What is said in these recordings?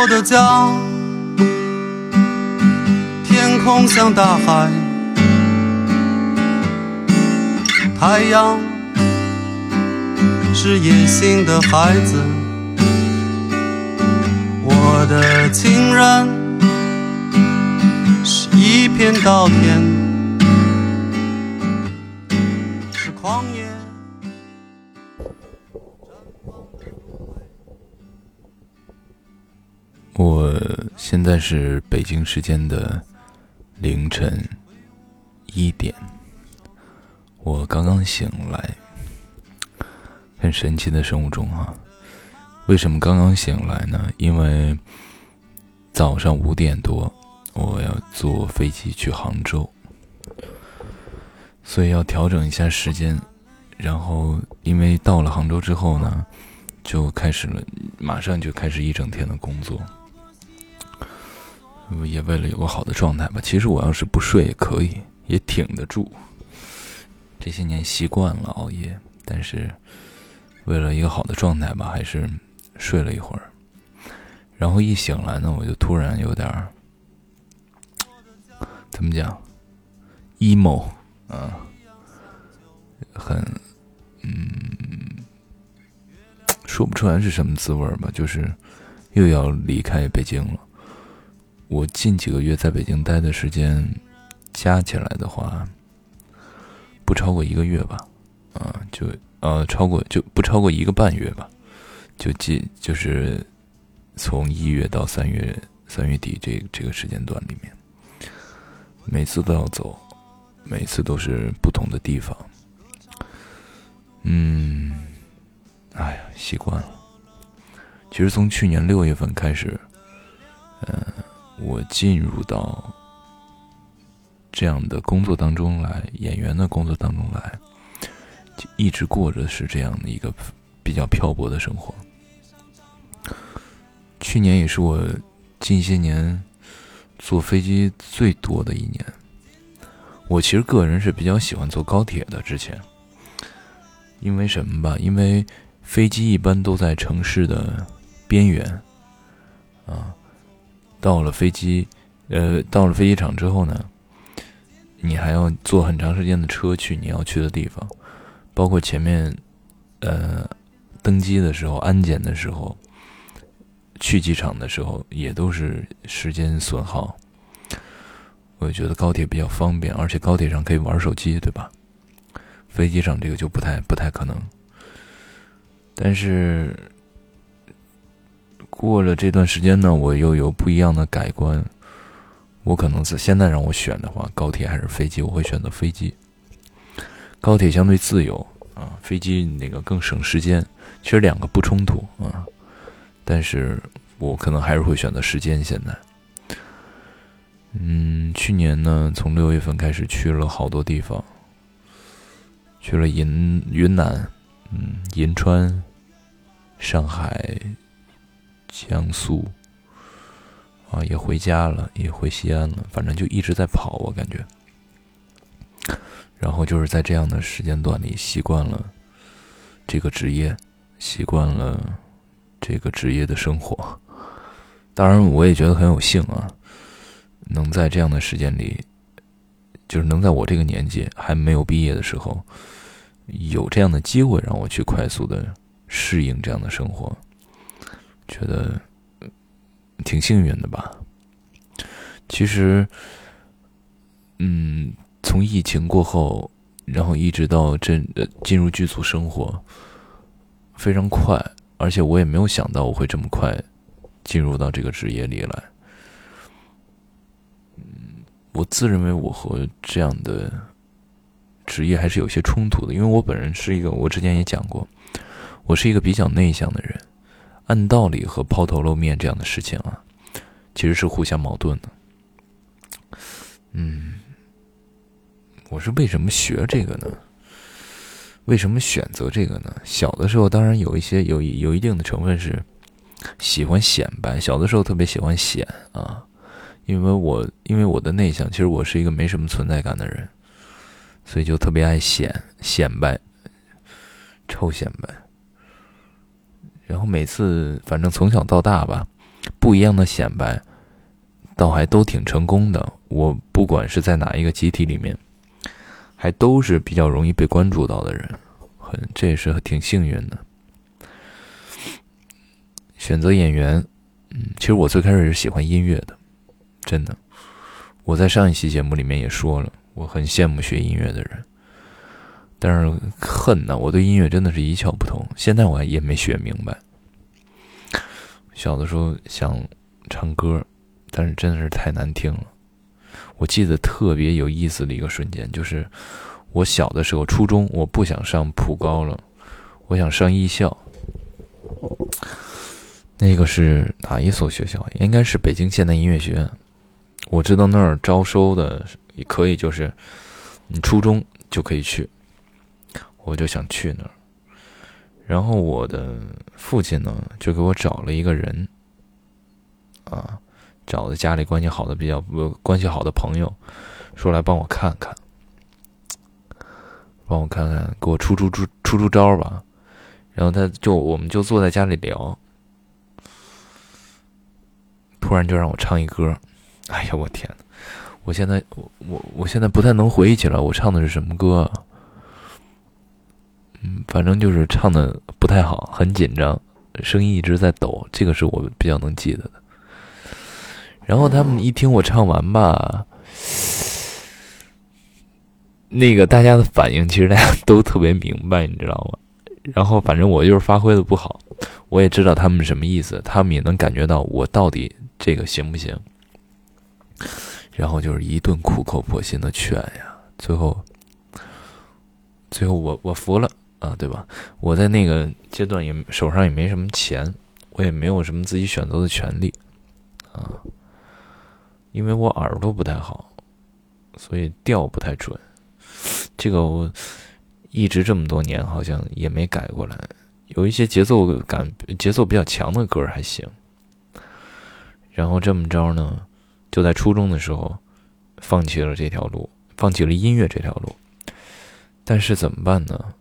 我的家，天空像大海，太阳是野性的孩子，我的情人是一片稻田，现在是北京时间的凌晨一点，我刚刚醒来，很神奇的生物钟啊！为什么刚刚醒来呢？因为早上五点多我要坐飞机去杭州，所以要调整一下时间。然后因为到了杭州之后呢，就开始了，马上就开始一整天的工作。也为了有个好的状态吧。其实我要是不睡也可以，也挺得住。这些年习惯了熬夜，但是为了一个好的状态吧，还是睡了一会儿。然后一醒来呢，我就突然有点怎么讲，emo 啊，很嗯，说不出来是什么滋味吧，就是又要离开北京了。我近几个月在北京待的时间，加起来的话，不超过一个月吧，啊，就呃超过就不超过一个半月吧，就近就是从一月到三月三月底这这个时间段里面，每次都要走，每次都是不同的地方，嗯，哎呀，习惯了。其实从去年六月份开始，嗯。我进入到这样的工作当中来，演员的工作当中来，就一直过着是这样的一个比较漂泊的生活。去年也是我近些年坐飞机最多的一年。我其实个人是比较喜欢坐高铁的，之前，因为什么吧？因为飞机一般都在城市的边缘，啊。到了飞机，呃，到了飞机场之后呢，你还要坐很长时间的车去你要去的地方，包括前面，呃，登机的时候、安检的时候、去机场的时候，也都是时间损耗。我觉得高铁比较方便，而且高铁上可以玩手机，对吧？飞机上这个就不太不太可能。但是。过了这段时间呢，我又有不一样的改观。我可能是现在让我选的话，高铁还是飞机，我会选择飞机。高铁相对自由啊，飞机那个更省时间。其实两个不冲突啊，但是我可能还是会选择时间。现在，嗯，去年呢，从六月份开始去了好多地方，去了云云南，嗯，银川，上海。江苏，啊，也回家了，也回西安了，反正就一直在跑，我感觉。然后就是在这样的时间段里，习惯了这个职业，习惯了这个职业的生活。当然，我也觉得很有幸啊，能在这样的时间里，就是能在我这个年纪还没有毕业的时候，有这样的机会让我去快速的适应这样的生活。觉得挺幸运的吧。其实，嗯，从疫情过后，然后一直到真进入剧组生活，非常快，而且我也没有想到我会这么快进入到这个职业里来。嗯，我自认为我和这样的职业还是有些冲突的，因为我本人是一个，我之前也讲过，我是一个比较内向的人。按道理和抛头露面这样的事情啊，其实是互相矛盾的。嗯，我是为什么学这个呢？为什么选择这个呢？小的时候当然有一些有有一定的成分是喜欢显摆，小的时候特别喜欢显啊，因为我因为我的内向，其实我是一个没什么存在感的人，所以就特别爱显显摆，臭显摆。然后每次，反正从小到大吧，不一样的显摆，倒还都挺成功的。我不管是在哪一个集体里面，还都是比较容易被关注到的人，很这也是挺幸运的。选择演员，嗯，其实我最开始是喜欢音乐的，真的。我在上一期节目里面也说了，我很羡慕学音乐的人，但是恨呐，我对音乐真的是一窍不通，现在我也没学明白。小的时候想唱歌，但是真的是太难听了。我记得特别有意思的一个瞬间，就是我小的时候，初中我不想上普高了，我想上艺校。那个是哪一所学校？应该是北京现代音乐学院。我知道那儿招收的也可以，就是你初中就可以去。我就想去那儿。然后我的父亲呢，就给我找了一个人，啊，找的家里关系好的比较不关系好的朋友，说来帮我看看，帮我看看，给我出出出出出招吧。然后他就我们就坐在家里聊，突然就让我唱一歌，哎呀，我天呐，我现在我我我现在不太能回忆起来我唱的是什么歌。嗯，反正就是唱的不太好，很紧张，声音一直在抖，这个是我比较能记得的。然后他们一听我唱完吧，那个大家的反应其实大家都特别明白，你知道吗？然后反正我就是发挥的不好，我也知道他们什么意思，他们也能感觉到我到底这个行不行。然后就是一顿苦口婆心的劝呀，最后，最后我我服了。啊，对吧？我在那个阶段也手上也没什么钱，我也没有什么自己选择的权利，啊，因为我耳朵不太好，所以调不太准。这个我一直这么多年好像也没改过来。有一些节奏感、节奏比较强的歌还行。然后这么着呢，就在初中的时候放弃了这条路，放弃了音乐这条路。但是怎么办呢？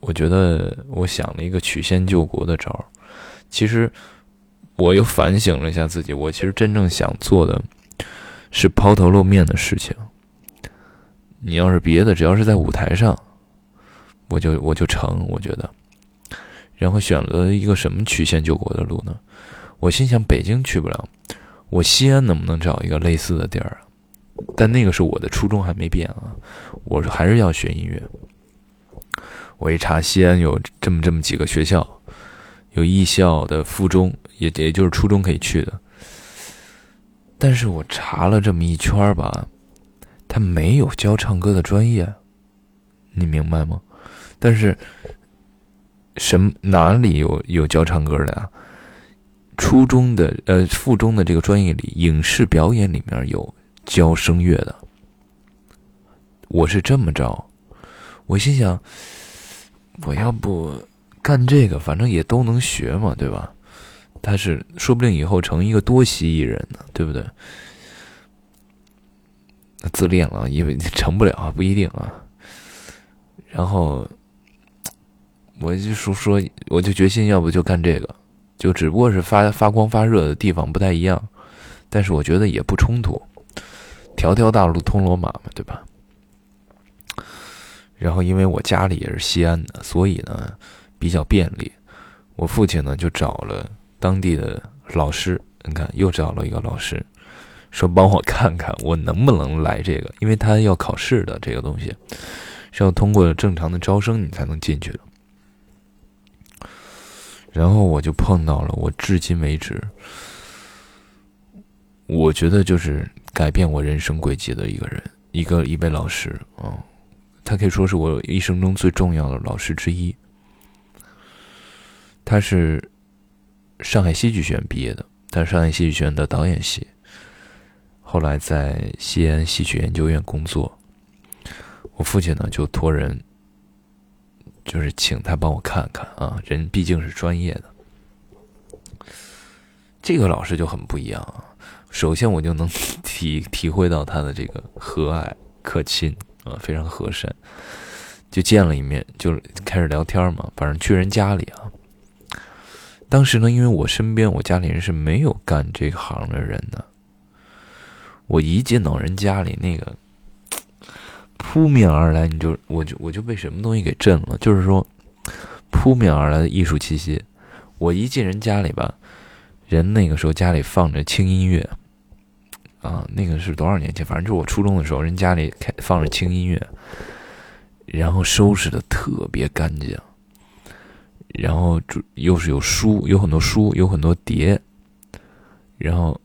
我觉得我想了一个曲线救国的招儿，其实我又反省了一下自己，我其实真正想做的是抛头露面的事情。你要是别的，只要是在舞台上，我就我就成。我觉得，然后选了一个什么曲线救国的路呢？我心想，北京去不了，我西安能不能找一个类似的地儿？但那个是我的初衷还没变啊，我还是要学音乐。我一查，西安有这么这么几个学校，有艺校的附中，也也就是初中可以去的。但是我查了这么一圈吧，他没有教唱歌的专业，你明白吗？但是什么哪里有有教唱歌的呀？初中的呃附中的这个专业里，影视表演里面有教声乐的。我是这么着，我心想。我要不干这个，反正也都能学嘛，对吧？他是说不定以后成一个多席艺人呢，对不对？自恋了，因为成不了，不一定啊。然后我就说说，我就决心，要不就干这个，就只不过是发发光发热的地方不太一样，但是我觉得也不冲突，条条大路通罗马嘛，对吧？然后，因为我家里也是西安的，所以呢比较便利。我父亲呢就找了当地的老师，你看又找了一个老师，说帮我看看我能不能来这个，因为他要考试的这个东西是要通过正常的招生你才能进去的。然后我就碰到了我至今为止，我觉得就是改变我人生轨迹的一个人，一个一位老师啊。他可以说是我一生中最重要的老师之一。他是上海戏剧学院毕业的，他是上海戏剧学院的导演系，后来在西安戏曲研究院工作。我父亲呢就托人，就是请他帮我看看啊，人毕竟是专业的。这个老师就很不一样啊，首先我就能 体体会到他的这个和蔼可亲。啊，非常和善，就见了一面，就开始聊天嘛。反正去人家里啊，当时呢，因为我身边我家里人是没有干这行的人的，我一进到人家里，那个扑面而来，你就我就我就被什么东西给震了，就是说扑面而来的艺术气息。我一进人家里吧，人那个时候家里放着轻音乐，啊，那个是多少年前？反正就是我初中的时候，人家里开放着轻音乐，然后收拾的特别干净。然后就又是有书，有很多书，有很多碟，然后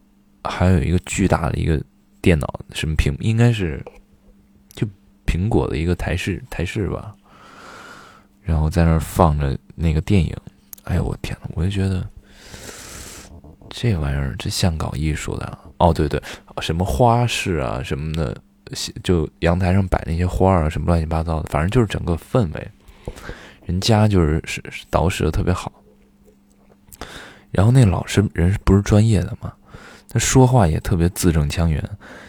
还有一个巨大的一个电脑，什么屏，应该是就苹果的一个台式台式吧。然后在那儿放着那个电影，哎呦我天呐，我就觉得这玩意儿这像搞艺术的哦，对对，什么花式啊什么的，就阳台上摆那些花啊什么乱七八糟的，反正就是整个氛围。人家就是是捯饬的特别好，然后那老师人不是专业的嘛，他说话也特别字正腔圆。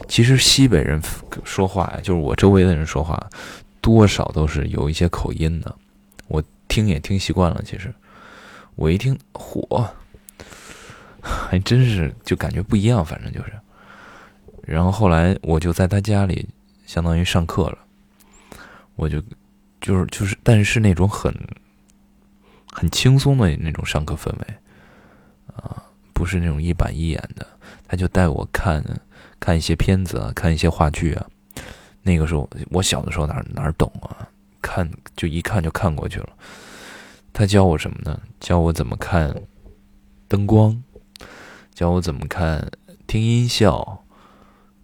其实西北人说话呀，就是我周围的人说话，多少都是有一些口音的。我听也听习惯了。其实我一听，嚯，还真是就感觉不一样。反正就是，然后后来我就在他家里，相当于上课了，我就。就是就是，但是那种很很轻松的那种上课氛围，啊，不是那种一板一眼的。他就带我看看一些片子啊，看一些话剧啊。那个时候我小的时候哪哪懂啊？看就一看就看过去了。他教我什么呢？教我怎么看灯光，教我怎么看听音效，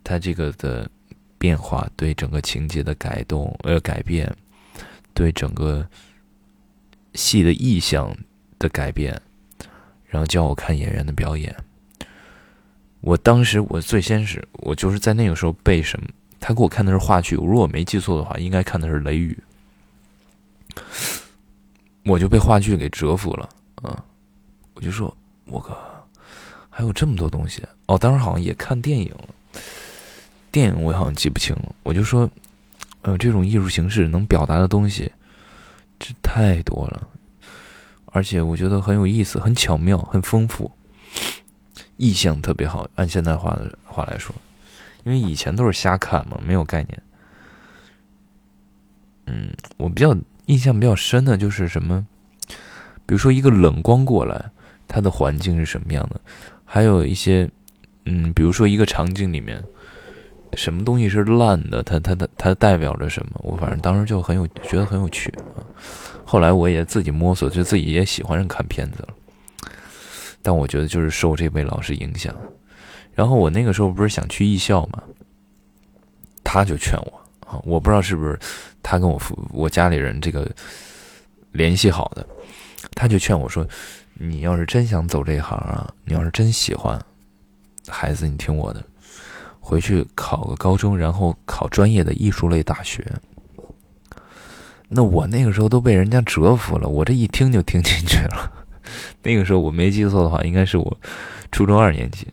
他这个的变化对整个情节的改动呃改变。对整个戏的意象的改变，然后教我看演员的表演。我当时我最先是我就是在那个时候背什么，他给我看的是话剧，如果我没记错的话，应该看的是《雷雨》，我就被话剧给折服了啊！我就说，我靠，还有这么多东西哦！当时好像也看电影，电影我好像记不清了，我就说。呃，这种艺术形式能表达的东西，这太多了，而且我觉得很有意思，很巧妙，很丰富，意象特别好。按现代化的话来说，因为以前都是瞎看嘛，没有概念。嗯，我比较印象比较深的就是什么，比如说一个冷光过来，它的环境是什么样的？还有一些，嗯，比如说一个场景里面。什么东西是烂的？它它它它代表着什么？我反正当时就很有觉得很有趣啊。后来我也自己摸索，就自己也喜欢上看片子了。但我觉得就是受这位老师影响。然后我那个时候不是想去艺校嘛，他就劝我啊，我不知道是不是他跟我父我家里人这个联系好的，他就劝我说：“你要是真想走这一行啊，你要是真喜欢，孩子，你听我的。”回去考个高中，然后考专业的艺术类大学。那我那个时候都被人家折服了，我这一听就听进去了。那个时候我没记错的话，应该是我初中二年级。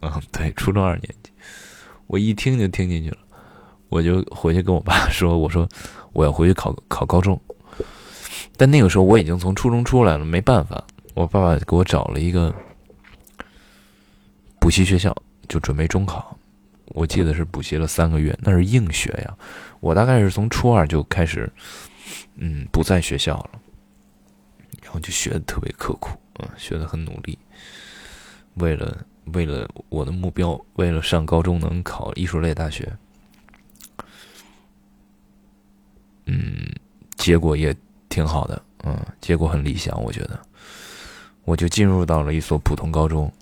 嗯，对，初中二年级，我一听就听进去了。我就回去跟我爸说：“我说我要回去考考高中。”但那个时候我已经从初中出来了，没办法，我爸爸给我找了一个补习学校，就准备中考。我记得是补习了三个月，那是硬学呀。我大概是从初二就开始，嗯，不在学校了，然后就学的特别刻苦，嗯，学的很努力，为了为了我的目标，为了上高中能考艺术类大学，嗯，结果也挺好的，嗯，结果很理想，我觉得，我就进入到了一所普通高中，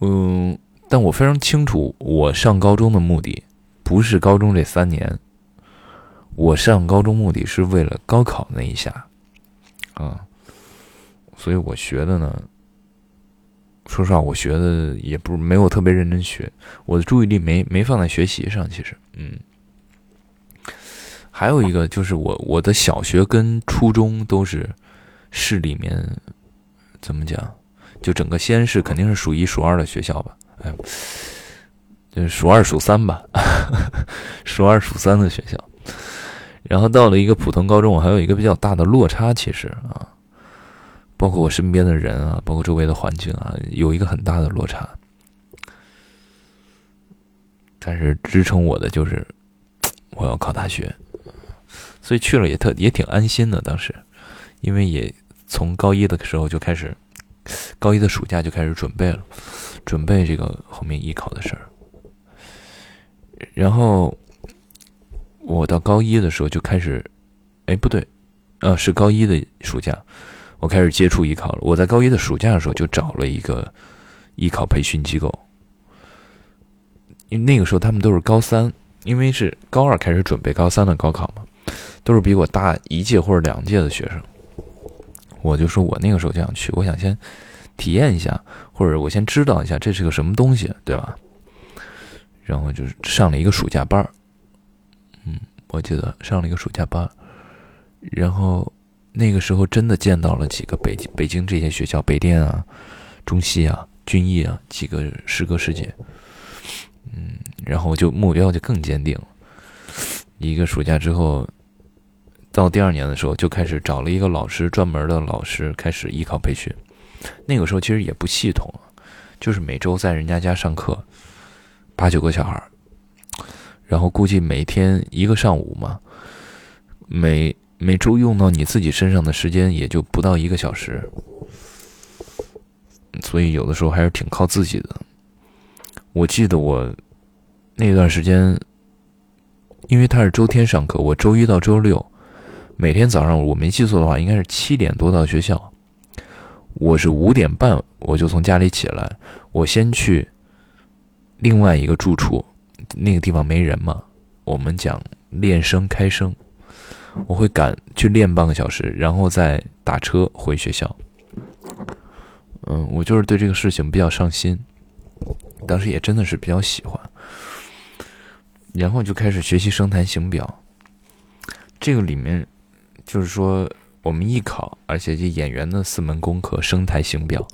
嗯。但我非常清楚，我上高中的目的不是高中这三年。我上高中目的是为了高考那一下，啊，所以我学的呢，说实话，我学的也不没有特别认真学，我的注意力没没放在学习上。其实，嗯，还有一个就是我我的小学跟初中都是市里面，怎么讲，就整个西安市肯定是数一数二的学校吧。哎，就是数二数三吧，数二数三的学校。然后到了一个普通高中，我还有一个比较大的落差。其实啊，包括我身边的人啊，包括周围的环境啊，有一个很大的落差。但是支撑我的就是我要考大学，所以去了也特也挺安心的。当时，因为也从高一的时候就开始，高一的暑假就开始准备了，准备这个后面艺考的事儿。然后我到高一的时候就开始，哎，不对，呃，是高一的暑假，我开始接触艺考了。我在高一的暑假的时候就找了一个艺考培训机构。因为那个时候他们都是高三，因为是高二开始准备高三的高考嘛，都是比我大一届或者两届的学生。我就说我那个时候就想去，我想先体验一下，或者我先知道一下这是个什么东西，对吧？然后就是上了一个暑假班儿，嗯，我记得上了一个暑假班，然后那个时候真的见到了几个北京北京这些学校，北电啊、中戏啊、军艺啊几个师哥师姐。嗯，然后就目标就更坚定了。一个暑假之后，到第二年的时候，就开始找了一个老师，专门的老师开始艺考培训。那个时候其实也不系统，就是每周在人家家上课，八九个小孩然后估计每天一个上午嘛，每每周用到你自己身上的时间也就不到一个小时，所以有的时候还是挺靠自己的。我记得我那段时间，因为他是周天上课，我周一到周六每天早上，我没记错的话，应该是七点多到学校。我是五点半我就从家里起来，我先去另外一个住处，那个地方没人嘛，我们讲练声开声，我会赶去练半个小时，然后再打车回学校。嗯，我就是对这个事情比较上心。当时也真的是比较喜欢，然后就开始学习声台形表。这个里面就是说，我们艺考，而且这演员的四门功课：声台形表。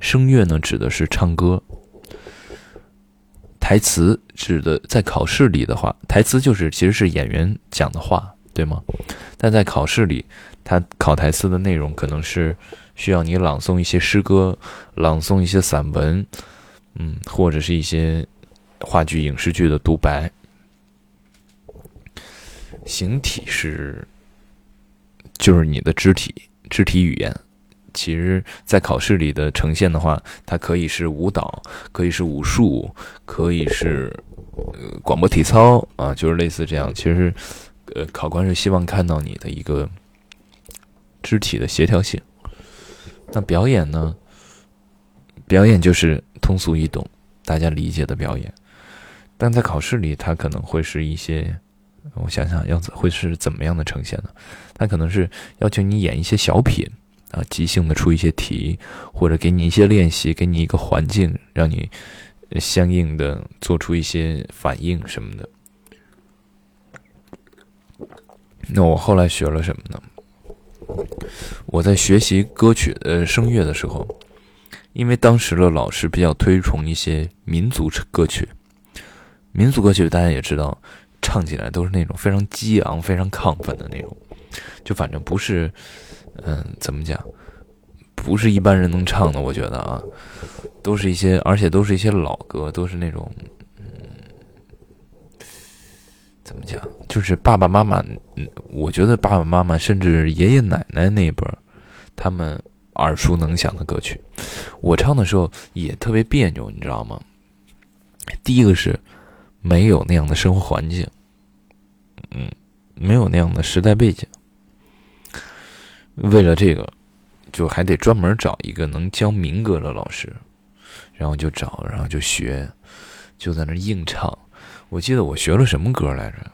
声乐呢，指的是唱歌；台词指的在考试里的话，台词就是其实是演员讲的话，对吗？但在考试里，他考台词的内容可能是需要你朗诵一些诗歌，朗诵一些散文。嗯，或者是一些话剧、影视剧的独白。形体是，就是你的肢体、肢体语言。其实，在考试里的呈现的话，它可以是舞蹈，可以是武术，可以是呃广播体操啊，就是类似这样。其实，呃，考官是希望看到你的一个肢体的协调性。那表演呢？表演就是通俗易懂，大家理解的表演。但在考试里，它可能会是一些，我想想，要会是怎么样的呈现呢？它可能是要求你演一些小品啊，即兴的出一些题，或者给你一些练习，给你一个环境，让你相应的做出一些反应什么的。那我后来学了什么呢？我在学习歌曲呃声乐的时候。因为当时的老师比较推崇一些民族歌曲，民族歌曲大家也知道，唱起来都是那种非常激昂、非常亢奋的那种，就反正不是，嗯，怎么讲，不是一般人能唱的。我觉得啊，都是一些，而且都是一些老歌，都是那种，嗯，怎么讲，就是爸爸妈妈，嗯，我觉得爸爸妈妈甚至爷爷奶奶那辈儿，他们。耳熟能详的歌曲，我唱的时候也特别别扭，你知道吗？第一个是没有那样的生活环境，嗯，没有那样的时代背景。为了这个，就还得专门找一个能教民歌的老师，然后就找，然后就学，就在那硬唱。我记得我学了什么歌来着？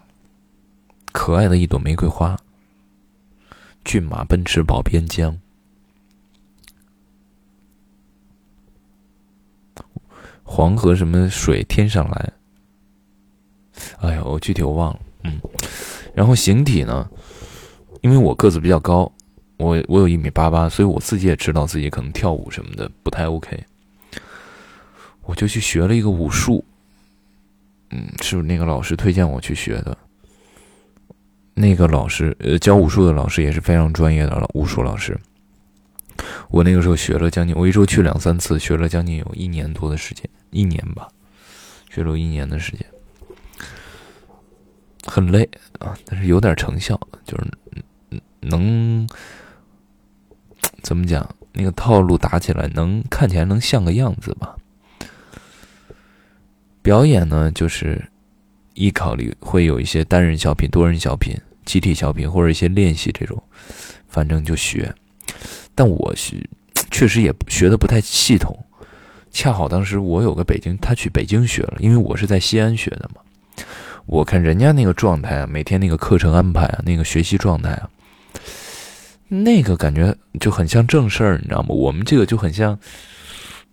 可爱的一朵玫瑰花，骏马奔驰保边疆。黄河什么水天上来？哎呀，我具体我忘了。嗯，然后形体呢？因为我个子比较高，我我有一米八八，所以我自己也知道自己可能跳舞什么的不太 OK。我就去学了一个武术。嗯，是那个老师推荐我去学的。那个老师，呃，教武术的老师也是非常专业的武术老师。我那个时候学了将近，我一周去两三次，学了将近有一年多的时间，一年吧，学了一年的时间，很累啊，但是有点成效，就是能怎么讲，那个套路打起来，能看起来能像个样子吧。表演呢，就是艺考里会有一些单人小品、多人小品、集体小品或者一些练习这种，反正就学。但我是确实也学的不太系统，恰好当时我有个北京，他去北京学了，因为我是在西安学的嘛。我看人家那个状态啊，每天那个课程安排啊，那个学习状态啊，那个感觉就很像正事儿，你知道吗？我们这个就很像，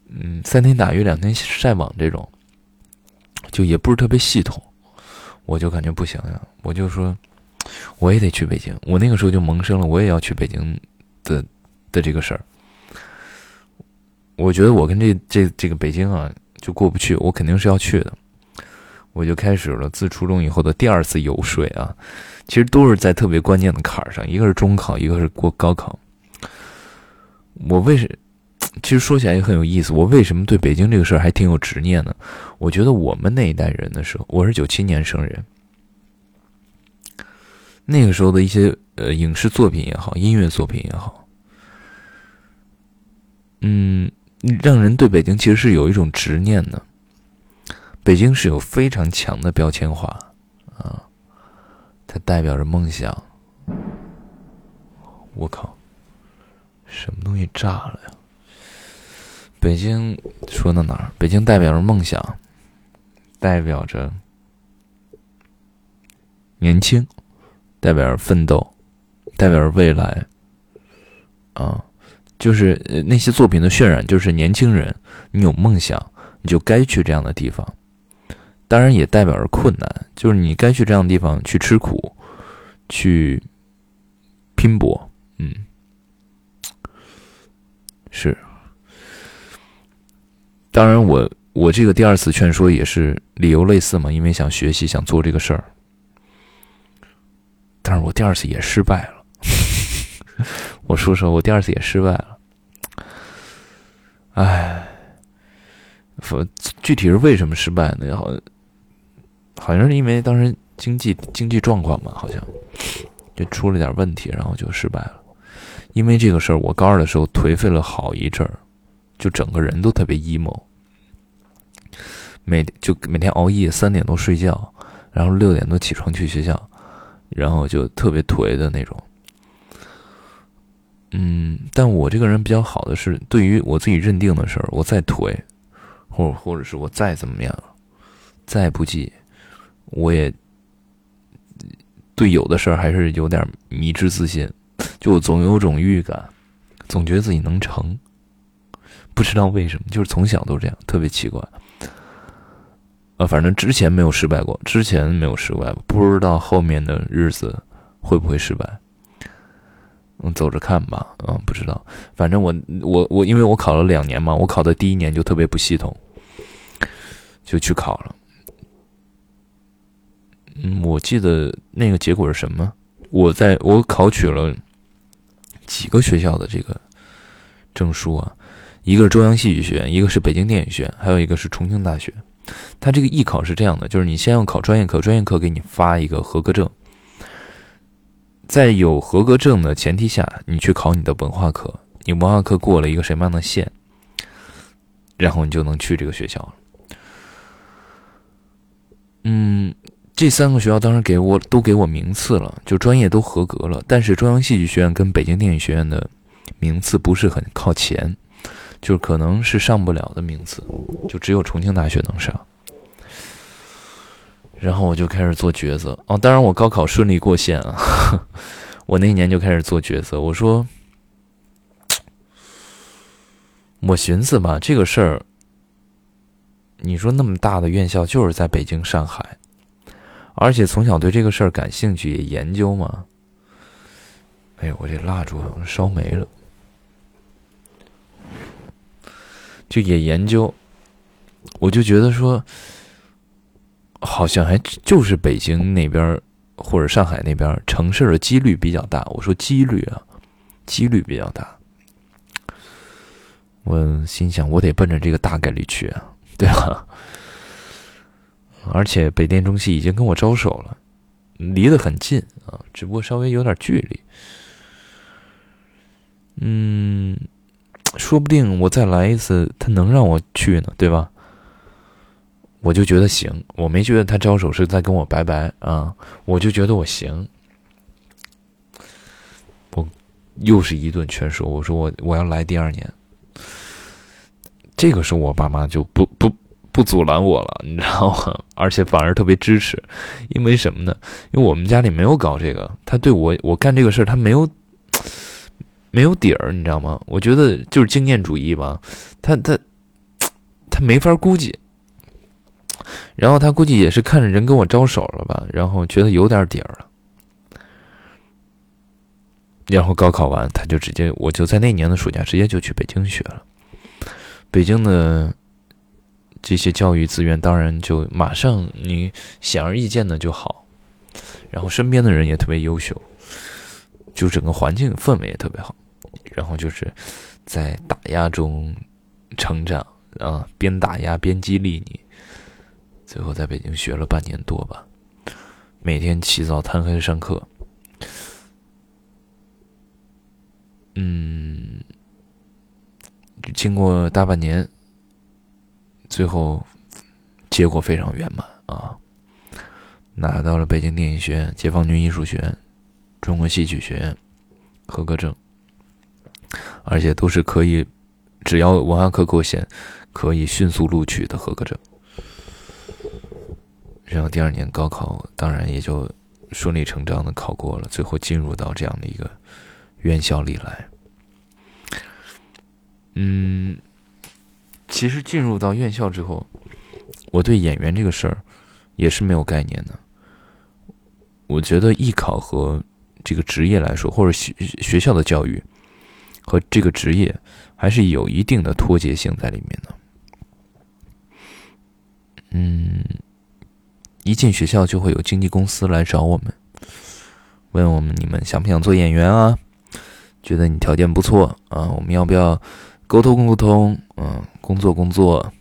嗯，三天打鱼两天晒网这种，就也不是特别系统。我就感觉不行呀，我就说我也得去北京。我那个时候就萌生了，我也要去北京的的这个事儿。我觉得我跟这这这个北京啊就过不去，我肯定是要去的。我就开始了自初中以后的第二次游说啊，其实都是在特别关键的坎儿上，一个是中考，一个是过高考。我为什，其实说起来也很有意思，我为什么对北京这个事儿还挺有执念呢？我觉得我们那一代人的时候，我是九七年生人，那个时候的一些呃影视作品也好，音乐作品也好，嗯，让人对北京其实是有一种执念的。北京是有非常强的标签化，啊，它代表着梦想。我靠，什么东西炸了呀？北京说到哪儿？北京代表着梦想，代表着年轻，代表着奋斗，代表着未来。啊，就是那些作品的渲染，就是年轻人，你有梦想，你就该去这样的地方。当然也代表着困难，就是你该去这样的地方去吃苦，去拼搏，嗯，是。当然，我我这个第二次劝说也是理由类似嘛，因为想学习，想做这个事儿。但是我第二次也失败了。我说实话，我第二次也失败了。唉，具体是为什么失败呢？好。好像是因为当时经济经济状况吧，好像就出了点问题，然后就失败了。因为这个事儿，我高二的时候颓废了好一阵儿，就整个人都特别 emo，每就每天熬夜，三点多睡觉，然后六点多起床去学校，然后就特别颓的那种。嗯，但我这个人比较好的是，对于我自己认定的事儿，我再颓，或者或者是我再怎么样，再不济。我也对有的事儿还是有点迷之自信，就总有种预感，总觉得自己能成，不知道为什么，就是从小都这样，特别奇怪。啊，反正之前没有失败过，之前没有失败过，不知道后面的日子会不会失败。嗯，走着看吧。嗯，不知道，反正我我我，因为我考了两年嘛，我考的第一年就特别不系统，就去考了。嗯，我记得那个结果是什么？我在我考取了几个学校的这个证书啊，一个是中央戏剧学院，一个是北京电影学院，还有一个是重庆大学。他这个艺考是这样的，就是你先要考专业课，专业课给你发一个合格证，在有合格证的前提下，你去考你的文化课，你文化课过了一个什么样的线，然后你就能去这个学校了。嗯。这三个学校当时给我都给我名次了，就专业都合格了。但是中央戏剧学院跟北京电影学院的名次不是很靠前，就可能是上不了的名次，就只有重庆大学能上。然后我就开始做抉择哦，当然我高考顺利过线啊，我那年就开始做抉择。我说，我寻思吧，这个事儿，你说那么大的院校就是在北京、上海。而且从小对这个事儿感兴趣，也研究嘛。哎呦，我这蜡烛烧没了，就也研究，我就觉得说，好像还就是北京那边儿或者上海那边成事的几率比较大。我说几率啊，几率比较大。我心想，我得奔着这个大概率去啊，对吧？而且北电中戏已经跟我招手了，离得很近啊，只不过稍微有点距离。嗯，说不定我再来一次，他能让我去呢，对吧？我就觉得行，我没觉得他招手是在跟我拜拜啊，我就觉得我行。我又是一顿劝说，我说我我要来第二年。这个时候我爸妈就不不阻拦我了，你知道吗？而且反而特别支持，因为什么呢？因为我们家里没有搞这个，他对我我干这个事儿他没有。没有底儿，你知道吗？我觉得就是经验主义吧，他他他没法估计，然后他估计也是看着人跟我招手了吧，然后觉得有点底儿了，然后高考完他就直接，我就在那年的暑假直接就去北京学了，北京的这些教育资源当然就马上你显而易见的就好，然后身边的人也特别优秀，就整个环境氛围也特别好。然后就是在打压中成长啊，边打压边激励你。最后在北京学了半年多吧，每天起早贪黑上课。嗯，经过大半年，最后结果非常圆满啊，拿到了北京电影学院、解放军艺术学院、中国戏曲学院合格证。而且都是可以，只要文化课过线，可以迅速录取的合格证。然后第二年高考，当然也就顺理成章的考过了，最后进入到这样的一个院校里来。嗯，其实进入到院校之后，我对演员这个事儿也是没有概念的。我觉得艺考和这个职业来说，或者学学校的教育。和这个职业还是有一定的脱节性在里面的。嗯，一进学校就会有经纪公司来找我们，问我们你们想不想做演员啊？觉得你条件不错啊，我们要不要沟通沟通？嗯，工作工作。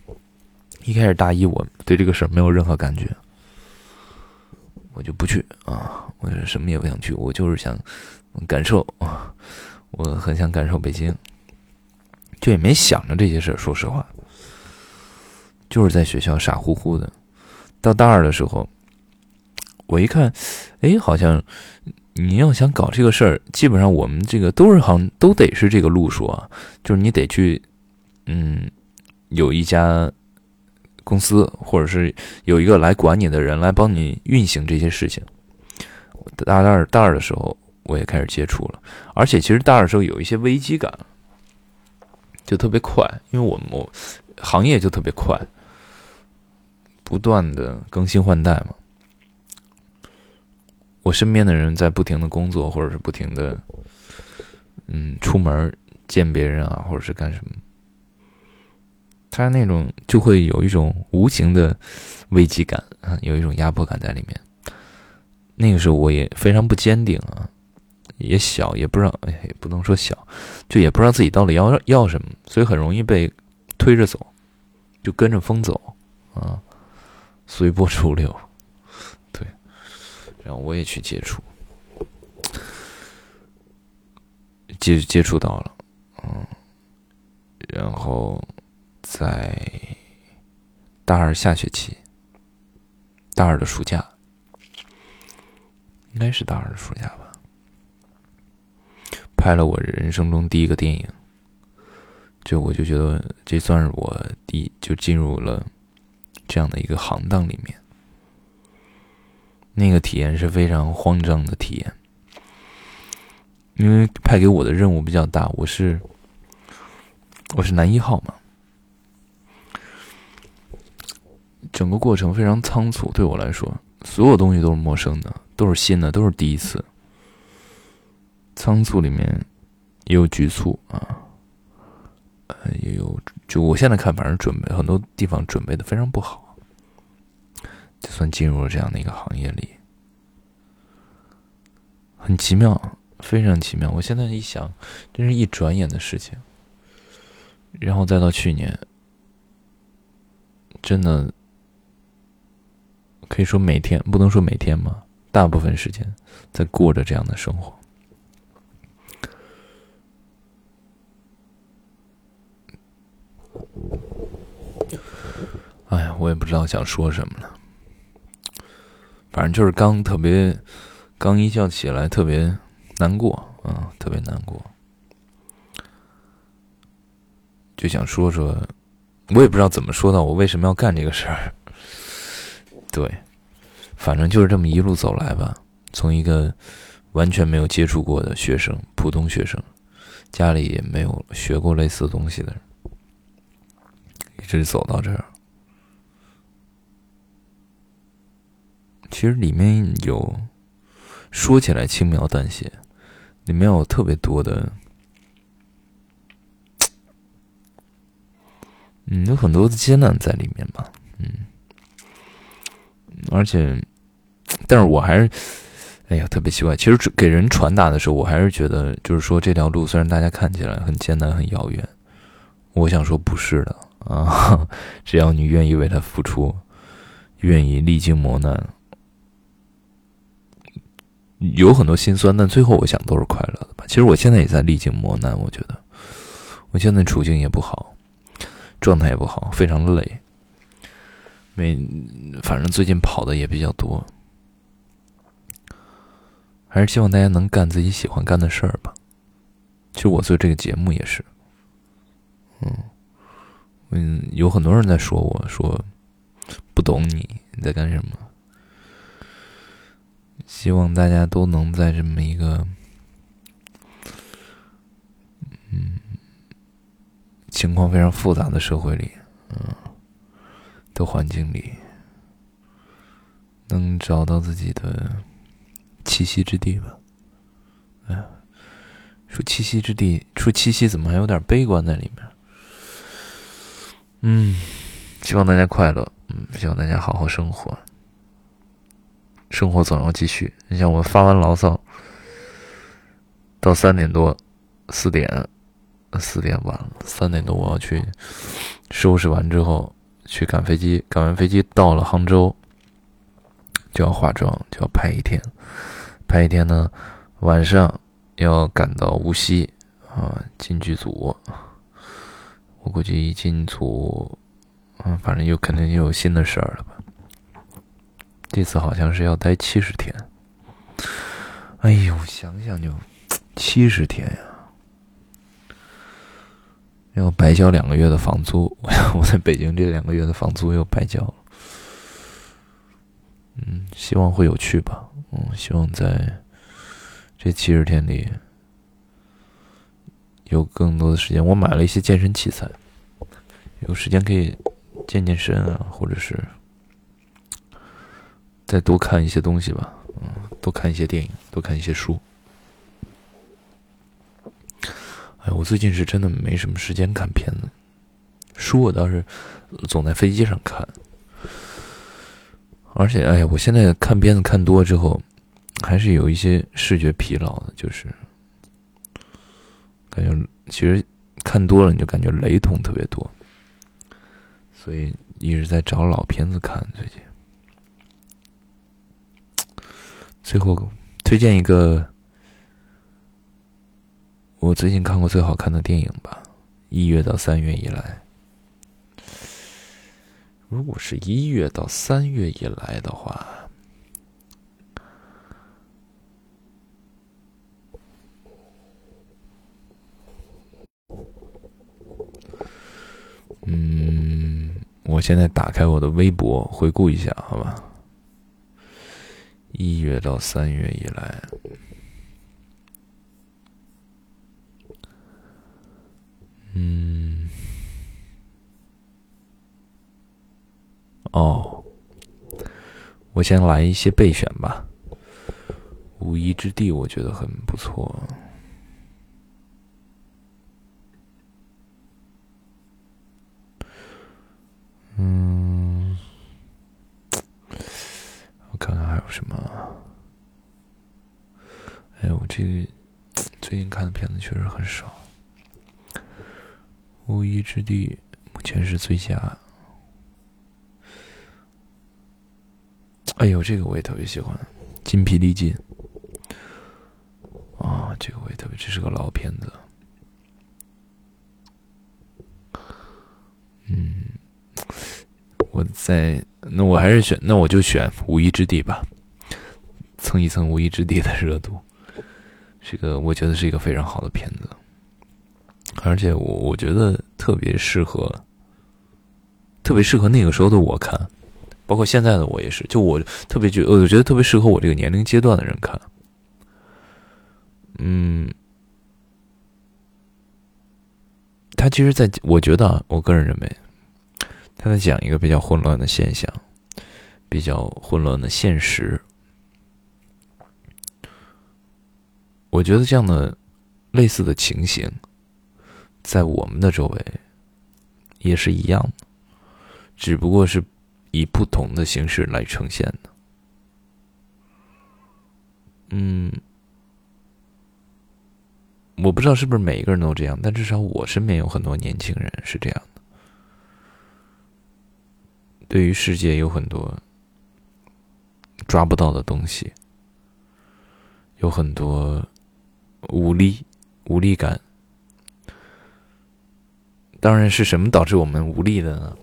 一开始大一我对这个事儿没有任何感觉，我就不去啊，我什么也不想去，我就是想感受啊。我很想感受北京，就也没想着这些事儿。说实话，就是在学校傻乎乎的。到大二的时候，我一看，哎，好像你要想搞这个事儿，基本上我们这个都是好像都得是这个路数啊，就是你得去，嗯，有一家公司，或者是有一个来管你的人来帮你运行这些事情。大二大二的时候。我也开始接触了，而且其实大二的时候有一些危机感，就特别快，因为我们我行业就特别快，不断的更新换代嘛。我身边的人在不停的工作，或者是不停的，嗯，出门见别人啊，或者是干什么，他那种就会有一种无形的危机感啊，有一种压迫感在里面。那个时候我也非常不坚定啊。也小，也不知道，哎，也不能说小，就也不知道自己到底要要什么，所以很容易被推着走，就跟着风走，啊，随波逐流，然后我也去接触，接接触到了，嗯，然后在大二下学期，大二的暑假，应该是大二的暑假吧。拍了我人生中第一个电影，就我就觉得这算是我第就进入了这样的一个行当里面。那个体验是非常慌张的体验，因为派给我的任务比较大，我是我是男一号嘛，整个过程非常仓促，对我来说，所有东西都是陌生的，都是新的，都是第一次。仓促里面也有局促啊，呃，也有就我现在看，反正准备很多地方准备的非常不好，就算进入了这样的一个行业里，很奇妙，非常奇妙。我现在一想，真是一转眼的事情。然后再到去年，真的可以说每天不能说每天嘛，大部分时间在过着这样的生活。哎呀，我也不知道想说什么了。反正就是刚特别，刚一觉起来特别难过啊，特别难过，就想说说，我也不知道怎么说到我为什么要干这个事儿。对，反正就是这么一路走来吧，从一个完全没有接触过的学生，普通学生，家里也没有学过类似东西的人，一直走到这儿。其实里面有说起来轻描淡写，里面有特别多的，嗯，有很多的艰难在里面吧，嗯，而且，但是我还是，哎呀，特别奇怪。其实给人传达的时候，我还是觉得，就是说这条路虽然大家看起来很艰难、很遥远，我想说不是的啊，只要你愿意为他付出，愿意历经磨难。有很多心酸，但最后我想都是快乐的吧。其实我现在也在历经磨难，我觉得我现在处境也不好，状态也不好，非常累。没，反正最近跑的也比较多，还是希望大家能干自己喜欢干的事儿吧。其实我做这个节目也是，嗯嗯，有很多人在说我说不懂你你在干什么。希望大家都能在这么一个，嗯，情况非常复杂的社会里，嗯，的环境里，能找到自己的栖息之地吧。哎，说栖息之地，说栖息怎么还有点悲观在里面？嗯，希望大家快乐，嗯，希望大家好好生活。生活总要继续。你像我发完牢骚，到三点多、四点、四点晚了，三点多我要去收拾完之后去赶飞机。赶完飞机到了杭州，就要化妆，就要拍一天。拍一天呢，晚上要赶到无锡啊，进剧组。我估计一进组，嗯，反正又肯定又有新的事儿了吧。这次好像是要待七十天，哎呦，想想就七十天呀，要白交两个月的房租。我在北京这两个月的房租又白交了。嗯，希望会有趣吧。嗯，希望在这七十天里有更多的时间。我买了一些健身器材，有时间可以健健身啊，或者是。再多看一些东西吧，嗯，多看一些电影，多看一些书。哎，我最近是真的没什么时间看片子，书我倒是总在飞机上看。而且，哎呀，我现在看片子看多了之后，还是有一些视觉疲劳的，就是感觉其实看多了你就感觉雷同特别多，所以一直在找老片子看，最近。最后推荐一个我最近看过最好看的电影吧。一月到三月以来，如果是一月到三月以来的话，嗯，我现在打开我的微博回顾一下，好吧。一月到三月以来，嗯，哦，我先来一些备选吧。无一之地，我觉得很不错。嗯看看还有什么？哎呦，我这个最近看的片子确实很少。无依之地目前是最佳。哎呦，这个我也特别喜欢，《筋疲力尽》啊，这个我也特别，这是个老片子。嗯，我在那我还是选，那我就选《无依之地》吧，蹭一蹭《无依之地》的热度。这个我觉得是一个非常好的片子，而且我我觉得特别适合，特别适合那个时候的我看，包括现在的我也是。就我特别觉，我觉得特别适合我这个年龄阶段的人看。嗯，他其实在我觉得啊，我个人认为，他在讲一个比较混乱的现象，比较混乱的现实。我觉得这样的类似的情形，在我们的周围也是一样的，只不过是以不同的形式来呈现的。嗯，我不知道是不是每一个人都这样，但至少我身边有很多年轻人是这样的，对于世界有很多抓不到的东西，有很多。无力，无力感。当然是什么导致我们无力的呢？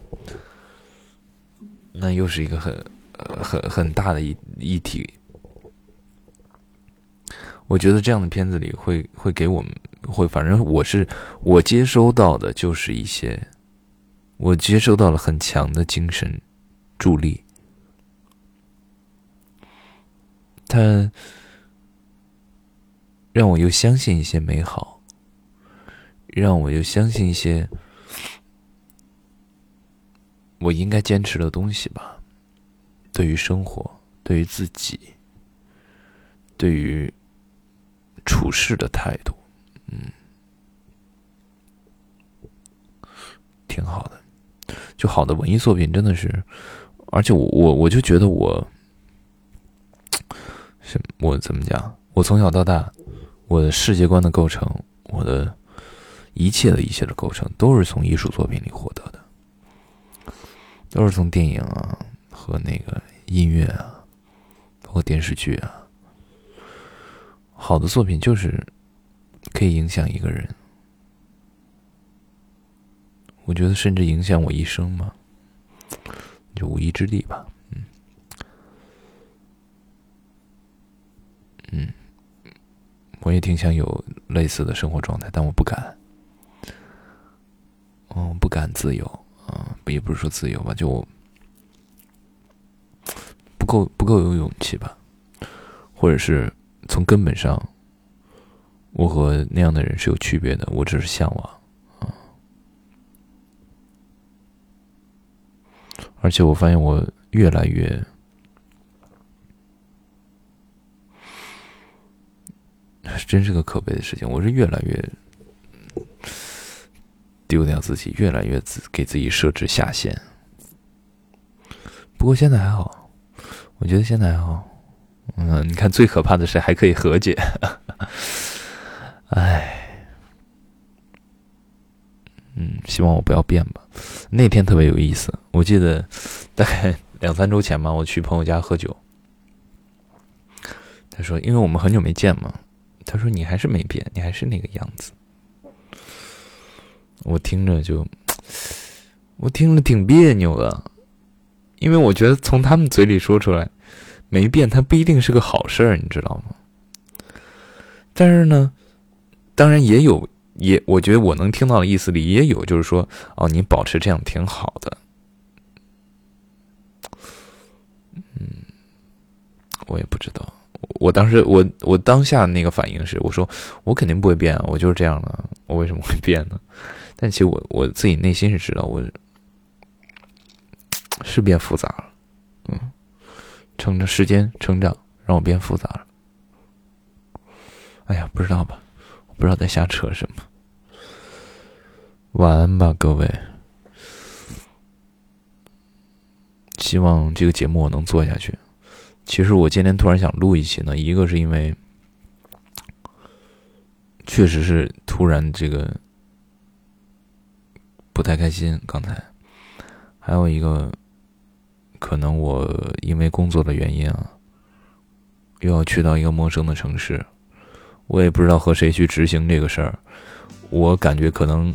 那又是一个很、很、很大的一议题。我觉得这样的片子里会会给我们会，反正我是我接收到的就是一些，我接收到了很强的精神助力。他。让我又相信一些美好，让我又相信一些我应该坚持的东西吧。对于生活，对于自己，对于处事的态度，嗯，挺好的。就好的文艺作品真的是，而且我我我就觉得我，什我怎么讲？我从小到大。我的世界观的构成，我的一切的一切的构成，都是从艺术作品里获得的，都是从电影啊和那个音乐啊，包括电视剧啊。好的作品就是可以影响一个人，我觉得甚至影响我一生嘛，就无意之地吧，嗯，嗯。我也挺想有类似的生活状态，但我不敢。嗯，不敢自由，啊，也不是说自由吧，就我不够不够有勇气吧，或者是从根本上，我和那样的人是有区别的，我只是向往，啊，而且我发现我越来越。真是个可悲的事情，我是越来越丢掉自己，越来越自给自己设置下限。不过现在还好，我觉得现在还好。嗯，你看，最可怕的是还可以和解。唉，嗯，希望我不要变吧。那天特别有意思，我记得大概两三周前吧，我去朋友家喝酒，他说，因为我们很久没见嘛。他说：“你还是没变，你还是那个样子。”我听着就，我听着挺别扭的，因为我觉得从他们嘴里说出来没变，他不一定是个好事儿，你知道吗？但是呢，当然也有，也我觉得我能听到的意思里也有，就是说，哦，你保持这样挺好的。嗯，我也不知道。我当时，我我当下那个反应是，我说我肯定不会变啊，我就是这样的，我为什么会变呢？但其实我我自己内心是知道，我是变复杂了，嗯，乘着时间成长，让我变复杂了。哎呀，不知道吧？我不知道在瞎扯什么。晚安吧，各位。希望这个节目我能做下去。其实我今天突然想录一期呢，一个是因为确实是突然这个不太开心。刚才还有一个，可能我因为工作的原因啊，又要去到一个陌生的城市，我也不知道和谁去执行这个事儿。我感觉可能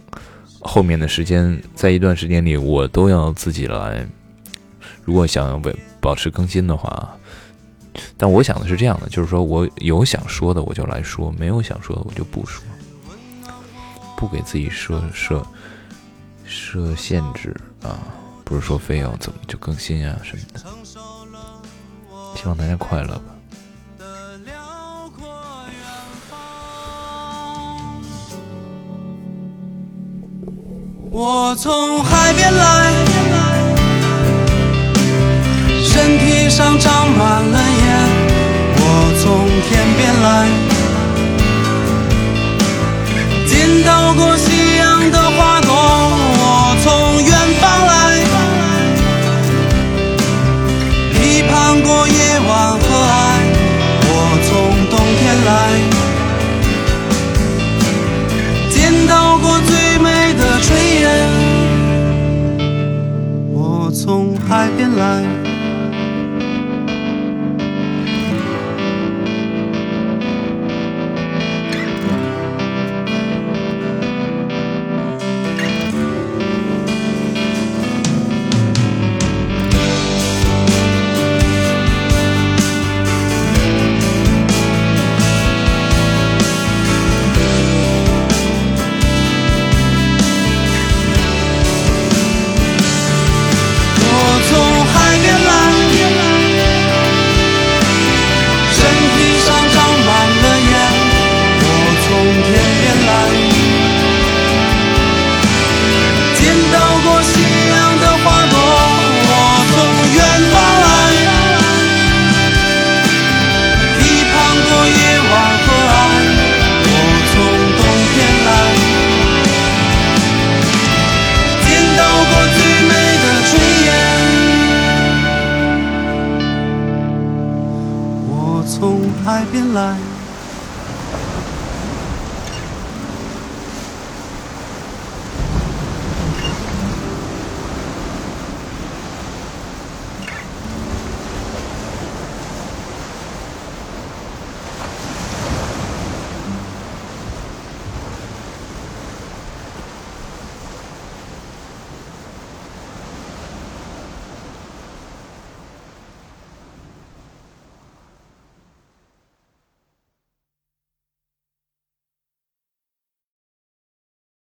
后面的时间，在一段时间里，我都要自己来。如果想要维保持更新的话。但我想的是这样的，就是说我有想说的我就来说，没有想说的我就不说，不给自己设设设限制啊，不是说非要怎么就更新啊什么的。希望大家快乐吧。我从海边来。身体上长满了烟，我从天边来，见到过夕阳的花朵，我从远方来，批判过夜晚和爱，我从冬天来，虽然我从海边来